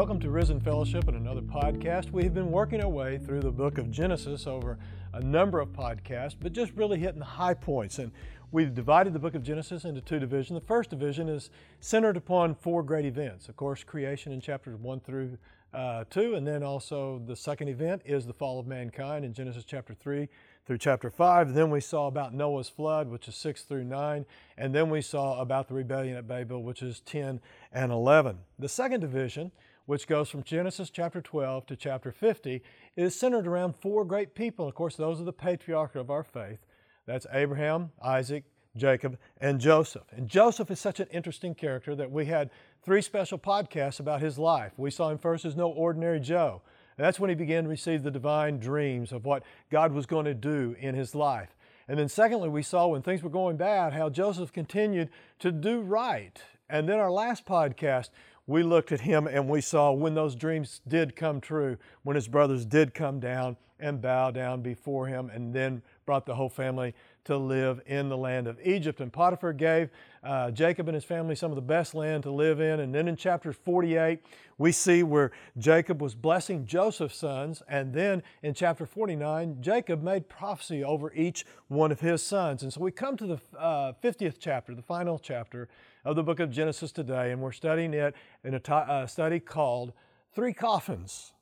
Welcome to RiZEN Fellowship and another podcast. We have been working our way through the book of Genesis over a number of podcasts, but just really hitting the high points. And we've divided the book of Genesis into two divisions. The first division is centered upon four great events. Of course, creation in chapters 1 through uh, 2, and then also the second event is the fall of mankind in Genesis chapter 3 through chapter 5. Then we saw about Noah's flood, which is 6 through 9. And then we saw about the rebellion at Babel, which is 10 and 11. The second division which goes from Genesis chapter 12 to chapter 50, is centered around four great people. Of course, those are the patriarchs of our faith. That's Abraham, Isaac, Jacob, and Joseph. And Joseph is such an interesting character that we had three special podcasts about his life. We saw him first as no ordinary Joe. And that's when he began to receive the divine dreams of what God was going to do in his life. And then, secondly, we saw when things were going bad how Joseph continued to do right. And then, our last podcast, we looked at him and we saw when those dreams did come true, when his brothers did come down and bow down before him, and then brought the whole family to live in the land of Egypt. And Potiphar gave uh, Jacob and his family some of the best land to live in. And then in chapter 48, we see where Jacob was blessing Joseph's sons. And then in chapter 49, Jacob made prophecy over each one of his sons. And so we come to the uh, 50th chapter, the final chapter of the book of Genesis today, and we're studying it in a t- uh, study called Three Coffins.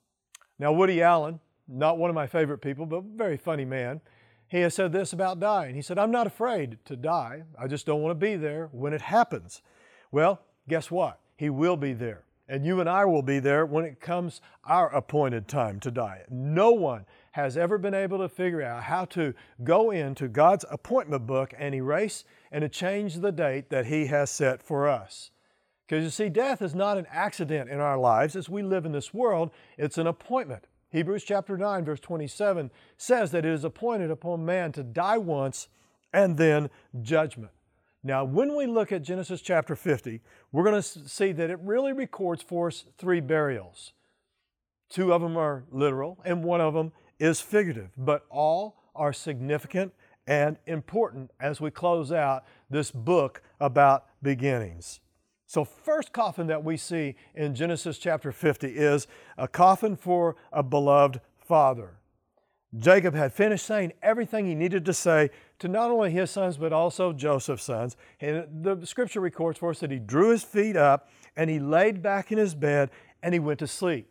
Now, Woody Allen, not one of my favorite people, but very funny man, he has said this about dying. He said, I'm not afraid to die. I just don't want to be there when it happens. Well, guess what? He will be there. And you and I will be there when it comes our appointed time to die. No one has ever been able to figure out how to go into God's appointment book and erase and to change the date that He has set for us. Because you see, death is not an accident in our lives as we live in this world, it's an appointment. Hebrews chapter 9, verse 27 says that it is appointed upon man to die once and then judgment. Now, when we look at Genesis chapter 50, we're going to see that it really records for us three burials. Two of them are literal, and one of them is figurative, but all are significant and important as we close out this book about beginnings. So, first coffin that we see in Genesis chapter 50 is a coffin for a beloved father. Jacob had finished saying everything he needed to say to not only his sons, but also Joseph's sons. And the scripture records for us that he drew his feet up and he laid back in his bed and he went to sleep.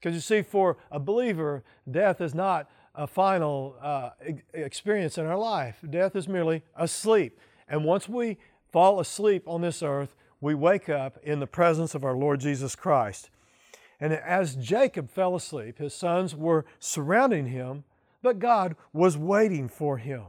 Because you see, for a believer, death is not a final uh, experience in our life. Death is merely a sleep. And once we fall asleep on this earth, we wake up in the presence of our Lord Jesus Christ. And as Jacob fell asleep, his sons were surrounding him, but God was waiting for him.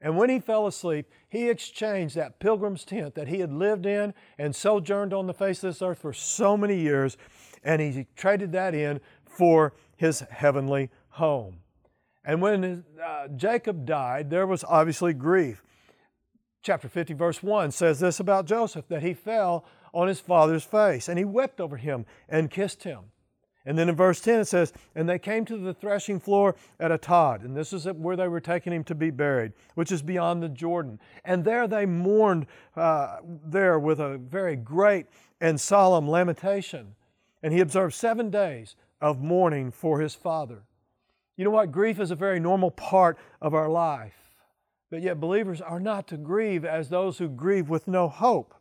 And when he fell asleep, he exchanged that pilgrim's tent that he had lived in and sojourned on the face of this earth for so many years, and he traded that in for his heavenly home. And when uh, Jacob died, there was obviously grief. Chapter 50, verse 1 says this about Joseph that he fell on his father's face and he wept over him and kissed him. And then in verse 10 it says, And they came to the threshing floor at Atad, and this is where they were taking him to be buried, which is beyond the Jordan. And there they mourned uh, there with a very great and solemn lamentation. And he observed seven days of mourning for his father. You know what? Grief is a very normal part of our life. But yet, believers are not to grieve as those who grieve with no hope.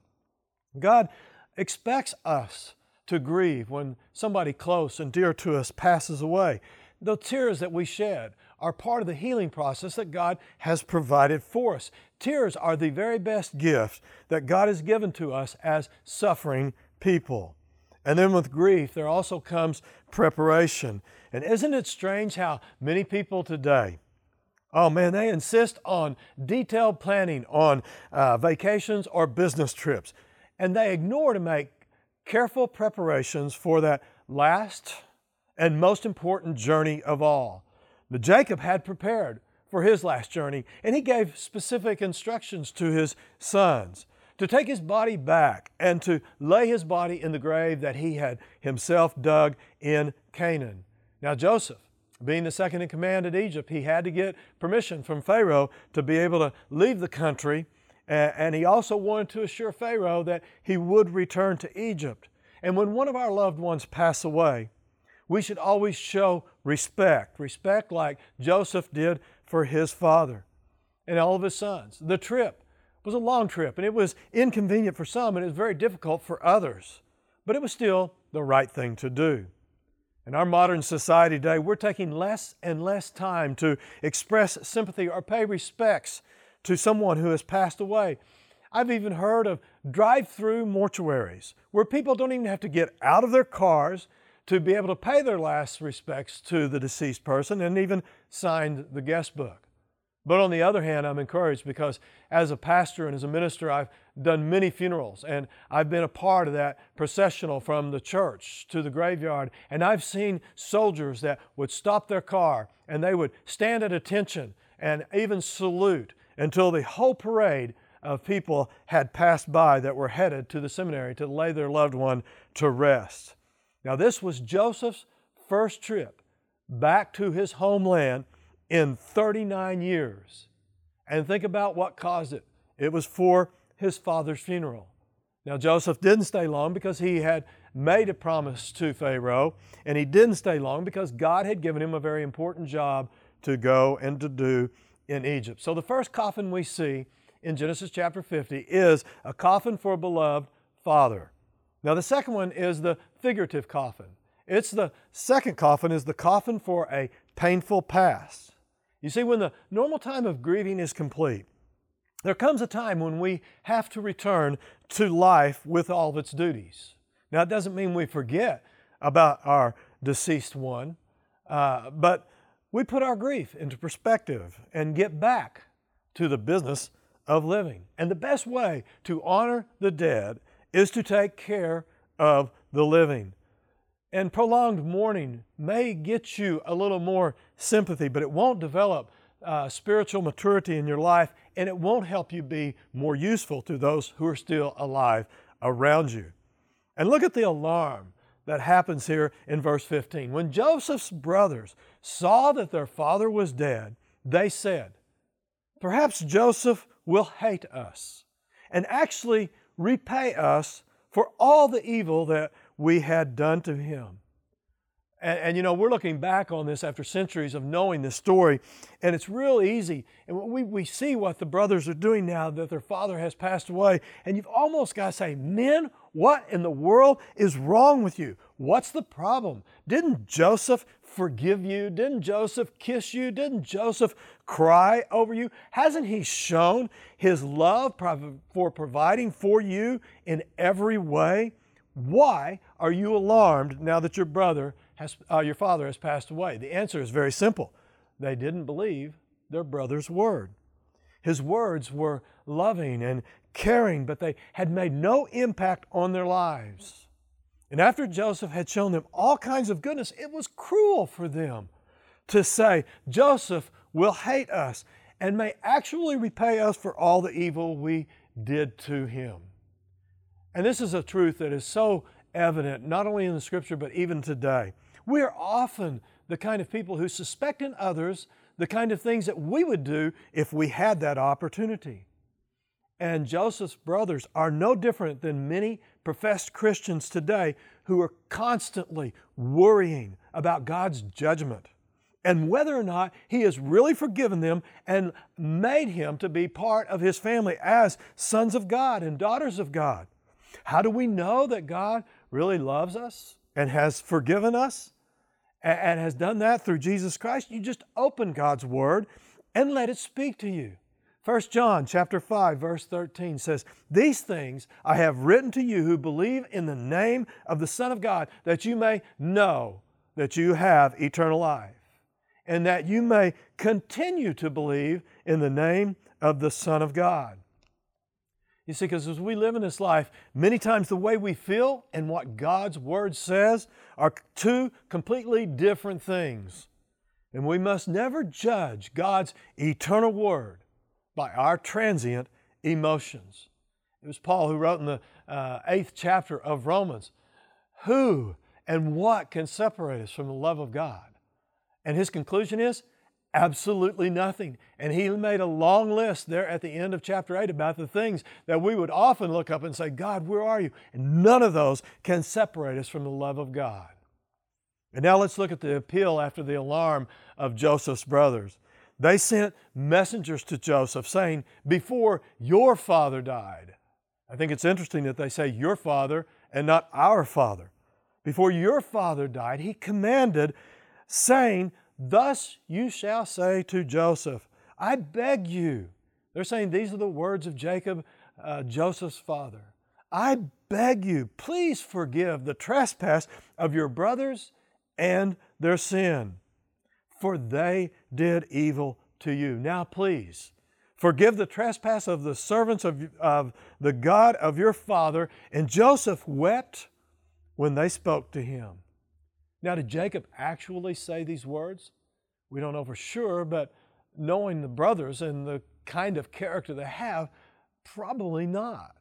God expects us to grieve when somebody close and dear to us passes away. The tears that we shed are part of the healing process that God has provided for us. Tears are the very best gift that God has given to us as suffering people. And then with grief, there also comes preparation. And isn't it strange how many people today, oh man, they insist on detailed planning on uh, vacations or business trips, and they ignore to make careful preparations for that last and most important journey of all. But Jacob had prepared for his last journey, and he gave specific instructions to his sons to take his body back and to lay his body in the grave that he had himself dug in Canaan. Now, Joseph, being the second in command at Egypt, he had to get permission from Pharaoh to be able to leave the country. And he also wanted to assure Pharaoh that he would return to Egypt. And when one of our loved ones pass away, we should always show respect. Respect like Joseph did for his father and all of his sons. The trip was a long trip and it was inconvenient for some and it was very difficult for others, but it was still the right thing to do. In our modern society today, we're taking less and less time to express sympathy or pay respects to someone who has passed away. I've even heard of drive through mortuaries where people don't even have to get out of their cars to be able to pay their last respects to the deceased person and even signed the guest book. But on the other hand, I'm encouraged because as a pastor and as a minister, I've done many funerals and I've been a part of that processional from the church to the graveyard. And I've seen soldiers that would stop their car and they would stand at attention and even salute until the whole parade of people had passed by that were headed to the seminary to lay their loved one to rest. Now, this was Joseph's first trip back to his homeland in 39 years. And think about what caused it. It was for his father's funeral. Now, Joseph didn't stay long because he had made a promise to Pharaoh, and he didn't stay long because God had given him a very important job to go and to do in Egypt. So, the first coffin we see in Genesis chapter 50 is a coffin for a beloved father. Now, the second one is the figurative coffin. It's the second coffin is the coffin for a painful past. You see, when the normal time of grieving is complete, there comes a time when we have to return to life with all of its duties. Now, it doesn't mean we forget about our deceased one, uh, but we put our grief into perspective and get back to the business of living. And the best way to honor the dead is to take care of the living. And prolonged mourning may get you a little more sympathy, but it won't develop uh, spiritual maturity in your life and it won't help you be more useful to those who are still alive around you. And look at the alarm that happens here in verse 15. When Joseph's brothers saw that their father was dead, they said, Perhaps Joseph will hate us and actually repay us for all the evil that we had done to him. And, and, you know, we're looking back on this after centuries of knowing this story, and it's real easy. And we, we see what the brothers are doing now that their father has passed away, and you've almost got to say, Men, what in the world is wrong with you? What's the problem? Didn't Joseph forgive you? Didn't Joseph kiss you? Didn't Joseph cry over you? Hasn't he shown his love for providing for you in every way? Why are you alarmed now that your brother has, uh, your father has passed away? The answer is very simple. They didn't believe their brother's word. His words were loving and caring, but they had made no impact on their lives. And after Joseph had shown them all kinds of goodness, it was cruel for them to say, Joseph will hate us and may actually repay us for all the evil we did to him. And this is a truth that is so evident, not only in the scripture, but even today. We are often the kind of people who suspect in others the kind of things that we would do if we had that opportunity. And Joseph's brothers are no different than many professed Christians today who are constantly worrying about God's judgment and whether or not He has really forgiven them and made him to be part of His family as sons of God and daughters of God. How do we know that God really loves us and has forgiven us and has done that through Jesus Christ? You just open God's Word and let it speak to you. 1 John chapter 5 verse 13 says, "These things I have written to you who believe in the name of the Son of God, that you may know that you have eternal life, and that you may continue to believe in the name of the Son of God." You see, because as we live in this life, many times the way we feel and what God's Word says are two completely different things. And we must never judge God's eternal Word by our transient emotions. It was Paul who wrote in the uh, eighth chapter of Romans Who and what can separate us from the love of God? And his conclusion is Absolutely nothing. And he made a long list there at the end of chapter 8 about the things that we would often look up and say, God, where are you? And none of those can separate us from the love of God. And now let's look at the appeal after the alarm of Joseph's brothers. They sent messengers to Joseph saying, Before your father died. I think it's interesting that they say your father and not our father. Before your father died, he commanded, saying, Thus you shall say to Joseph, I beg you. They're saying these are the words of Jacob, uh, Joseph's father. I beg you, please forgive the trespass of your brothers and their sin, for they did evil to you. Now, please, forgive the trespass of the servants of, of the God of your father. And Joseph wept when they spoke to him. Now, did Jacob actually say these words? We don't know for sure, but knowing the brothers and the kind of character they have, probably not.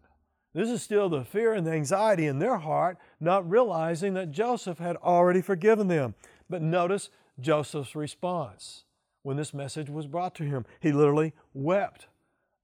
This is still the fear and the anxiety in their heart, not realizing that Joseph had already forgiven them. But notice Joseph's response when this message was brought to him. He literally wept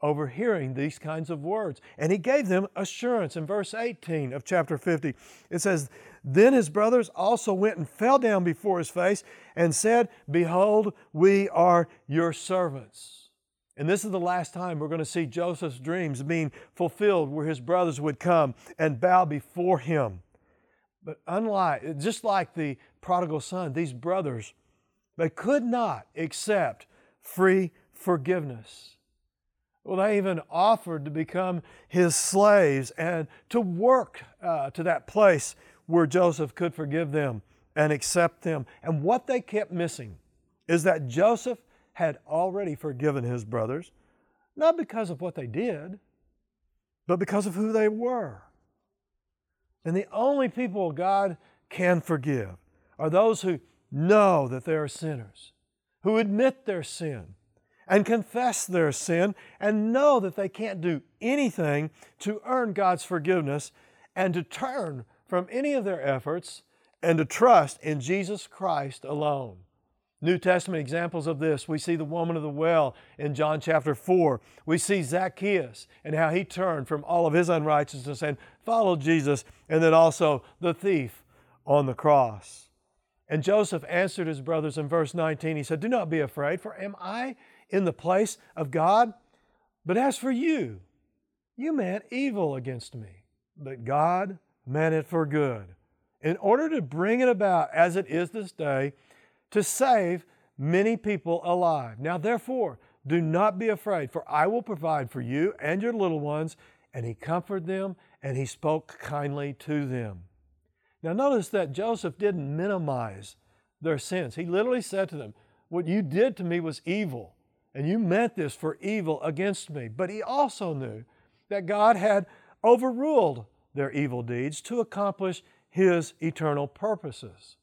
over hearing these kinds of words. And he gave them assurance. In verse 18 of chapter 50, it says, Then his brothers also went and fell down before his face and said, Behold, we are your servants. And this is the last time we're going to see Joseph's dreams being fulfilled, where his brothers would come and bow before him. But unlike, just like the prodigal son, these brothers, they could not accept free forgiveness. Well, they even offered to become his slaves and to work uh, to that place where Joseph could forgive them and accept them. And what they kept missing is that Joseph had already forgiven his brothers, not because of what they did, but because of who they were. And the only people God can forgive are those who know that they are sinners, who admit their sin, and confess their sin and know that they can't do anything to earn God's forgiveness and to turn from any of their efforts and to trust in Jesus Christ alone. New Testament examples of this. We see the woman of the well in John chapter 4. We see Zacchaeus and how he turned from all of his unrighteousness and followed Jesus, and then also the thief on the cross. And Joseph answered his brothers in verse 19. He said, Do not be afraid, for am I in the place of God. But as for you, you meant evil against me, but God meant it for good, in order to bring it about as it is this day, to save many people alive. Now, therefore, do not be afraid, for I will provide for you and your little ones. And he comforted them and he spoke kindly to them. Now, notice that Joseph didn't minimize their sins. He literally said to them, What you did to me was evil and you meant this for evil against me. But he also knew that God had overruled their evil deeds to accomplish his eternal purposes.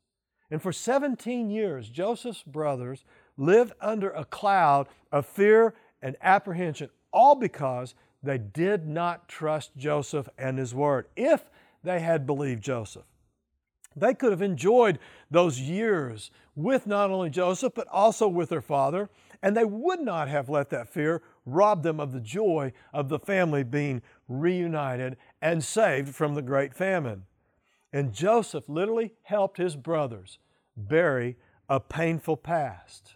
And for 17 years, Joseph's brothers lived under a cloud of fear and apprehension, all because they did not trust Joseph and his word. If they had believed Joseph, they could have enjoyed those years with not only Joseph, but also with their father and they would not have let that fear rob them of the joy of the family being reunited and saved from the great famine. And Joseph literally helped his brothers bury a painful past.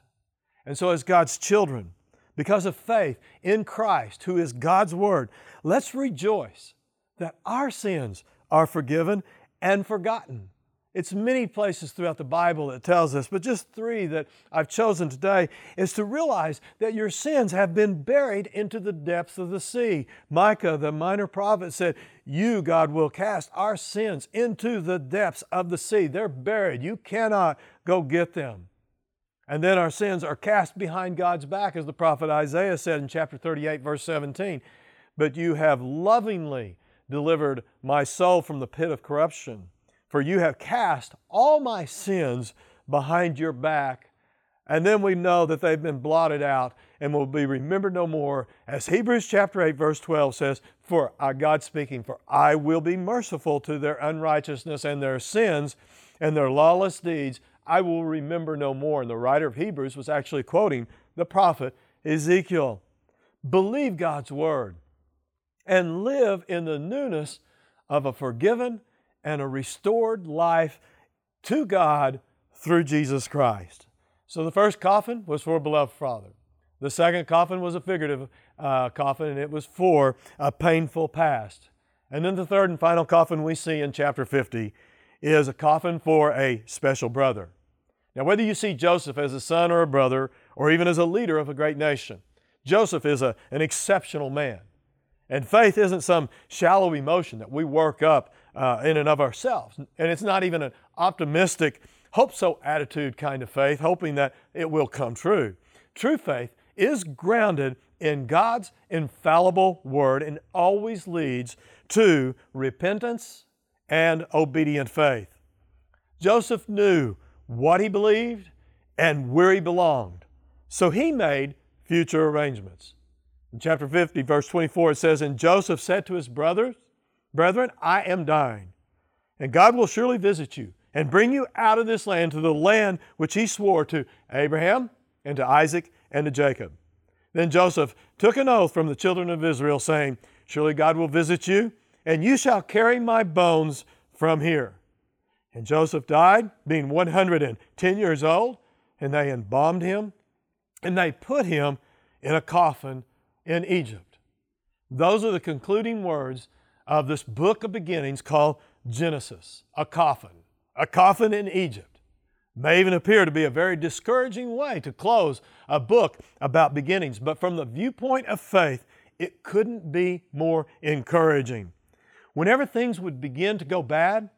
And so, as God's children, because of faith in Christ, who is God's Word, let's rejoice that our sins are forgiven and forgotten. It's many places throughout the Bible that tells us, but just three that I've chosen today is to realize that your sins have been buried into the depths of the sea. Micah, the minor prophet, said, You, God, will cast our sins into the depths of the sea. They're buried. You cannot go get them. And then our sins are cast behind God's back, as the prophet Isaiah said in chapter 38, verse 17. But you have lovingly delivered my soul from the pit of corruption for you have cast all my sins behind your back. And then we know that they've been blotted out and will be remembered no more. As Hebrews chapter 8, verse 12 says, For our God speaking, for I will be merciful to their unrighteousness and their sins and their lawless deeds, I will remember no more. And the writer of Hebrews was actually quoting the prophet Ezekiel. Believe God's word and live in the newness of a forgiven and a restored life to God through Jesus Christ. So the first coffin was for a beloved father. The second coffin was a figurative uh, coffin, and it was for a painful past. And then the third and final coffin we see in chapter 50 is a coffin for a special brother. Now, whether you see Joseph as a son or a brother, or even as a leader of a great nation, Joseph is a, an exceptional man. And faith isn't some shallow emotion that we work up uh, in and of ourselves. And it's not even an optimistic, hope so attitude kind of faith, hoping that it will come true. True faith is grounded in God's infallible word and always leads to repentance and obedient faith. Joseph knew what he believed and where he belonged, so he made future arrangements. In chapter 50, verse 24, it says, And Joseph said to his brothers, Brethren, I am dying, and God will surely visit you and bring you out of this land to the land which he swore to Abraham and to Isaac and to Jacob. Then Joseph took an oath from the children of Israel, saying, Surely God will visit you, and you shall carry my bones from here. And Joseph died, being 110 years old, and they embalmed him, and they put him in a coffin in Egypt. Those are the concluding words of this book of beginnings called Genesis, a coffin, a coffin in Egypt may even appear to be a very discouraging way to close a book about beginnings, but from the viewpoint of faith, it couldn't be more encouraging. Whenever things would begin to go bad,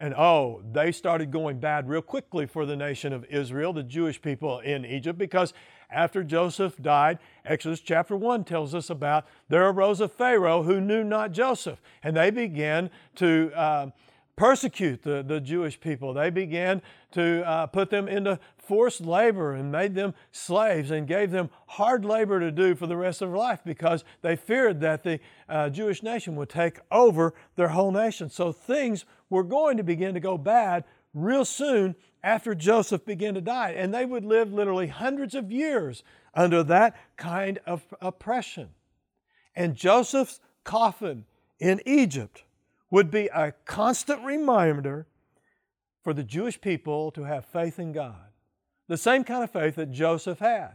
and oh, they started going bad real quickly for the nation of Israel, the Jewish people in Egypt, because after Joseph died, Exodus chapter 1 tells us about there arose a Pharaoh who knew not Joseph, and they began to uh, persecute the, the Jewish people. They began to uh, put them into forced labor and made them slaves and gave them hard labor to do for the rest of their life because they feared that the uh, Jewish nation would take over their whole nation. So things were going to begin to go bad real soon after Joseph began to die. And they would live literally hundreds of years under that kind of oppression. And Joseph's coffin in Egypt would be a constant reminder for the Jewish people to have faith in God. The same kind of faith that Joseph had.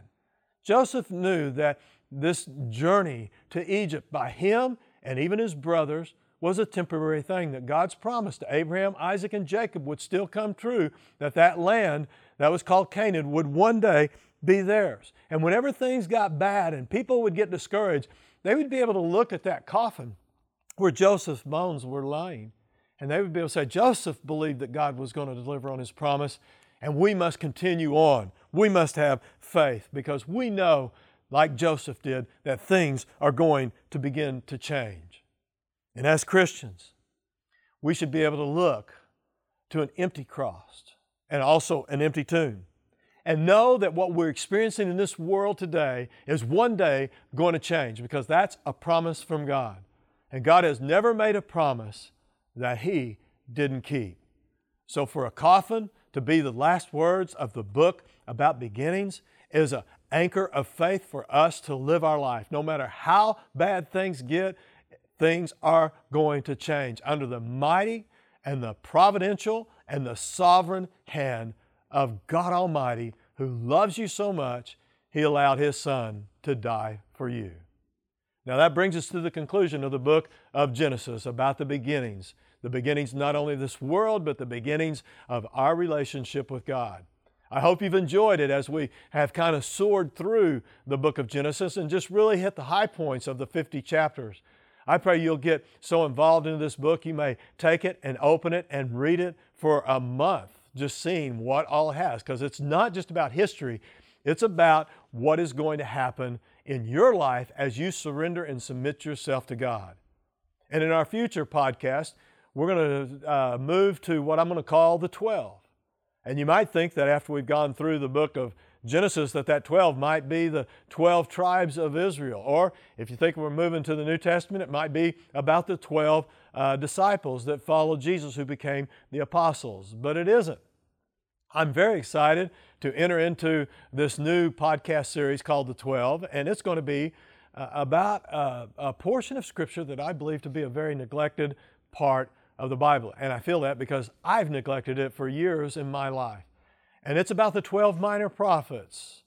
Joseph knew that this journey to Egypt by him and even his brothers was a temporary thing, that God's promise to Abraham, Isaac, and Jacob would still come true, that that land that was called Canaan would one day be theirs. And whenever things got bad and people would get discouraged, they would be able to look at that coffin where Joseph's bones were lying. And they would be able to say, Joseph believed that God was going to deliver on his promise, and we must continue on. We must have faith because we know, like Joseph did, that things are going to begin to change. And as Christians, we should be able to look to an empty cross and also an empty tomb and know that what we're experiencing in this world today is one day going to change because that's a promise from God. And God has never made a promise that He didn't keep. So, for a coffin to be the last words of the book about beginnings is an anchor of faith for us to live our life. No matter how bad things get, things are going to change under the mighty and the providential and the sovereign hand of God Almighty who loves you so much, He allowed His Son to die for you. Now, that brings us to the conclusion of the book of Genesis about the beginnings. The beginnings not only of this world, but the beginnings of our relationship with God. I hope you've enjoyed it as we have kind of soared through the book of Genesis and just really hit the high points of the 50 chapters. I pray you'll get so involved in this book you may take it and open it and read it for a month, just seeing what all has, because it's not just about history, it's about what is going to happen in your life as you surrender and submit yourself to God. And in our future podcast, we're going to uh, move to what I'm going to call the 12. And you might think that after we've gone through the book of Genesis, that that 12 might be the 12 tribes of Israel. Or if you think we're moving to the New Testament, it might be about the 12 uh, disciples that followed Jesus who became the apostles. But it isn't. I'm very excited to enter into this new podcast series called The 12, and it's going to be uh, about uh, a portion of Scripture that I believe to be a very neglected part of the Bible. And I feel that because I've neglected it for years in my life. And it's about the 12 minor prophets.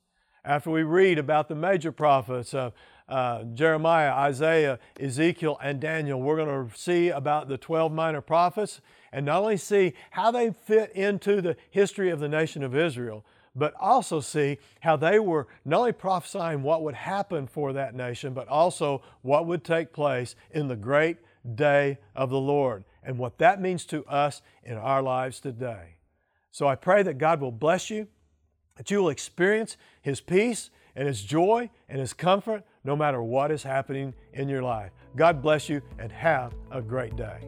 After we read about the major prophets of uh, Jeremiah, Isaiah, Ezekiel, and Daniel, we're going to see about the 12 minor prophets and not only see how they fit into the history of the nation of Israel, but also see how they were not only prophesying what would happen for that nation, but also what would take place in the great day of the Lord and what that means to us in our lives today. So I pray that God will bless you, that you will experience His peace and His joy and His comfort no matter what is happening in your life. God bless you and have a great day.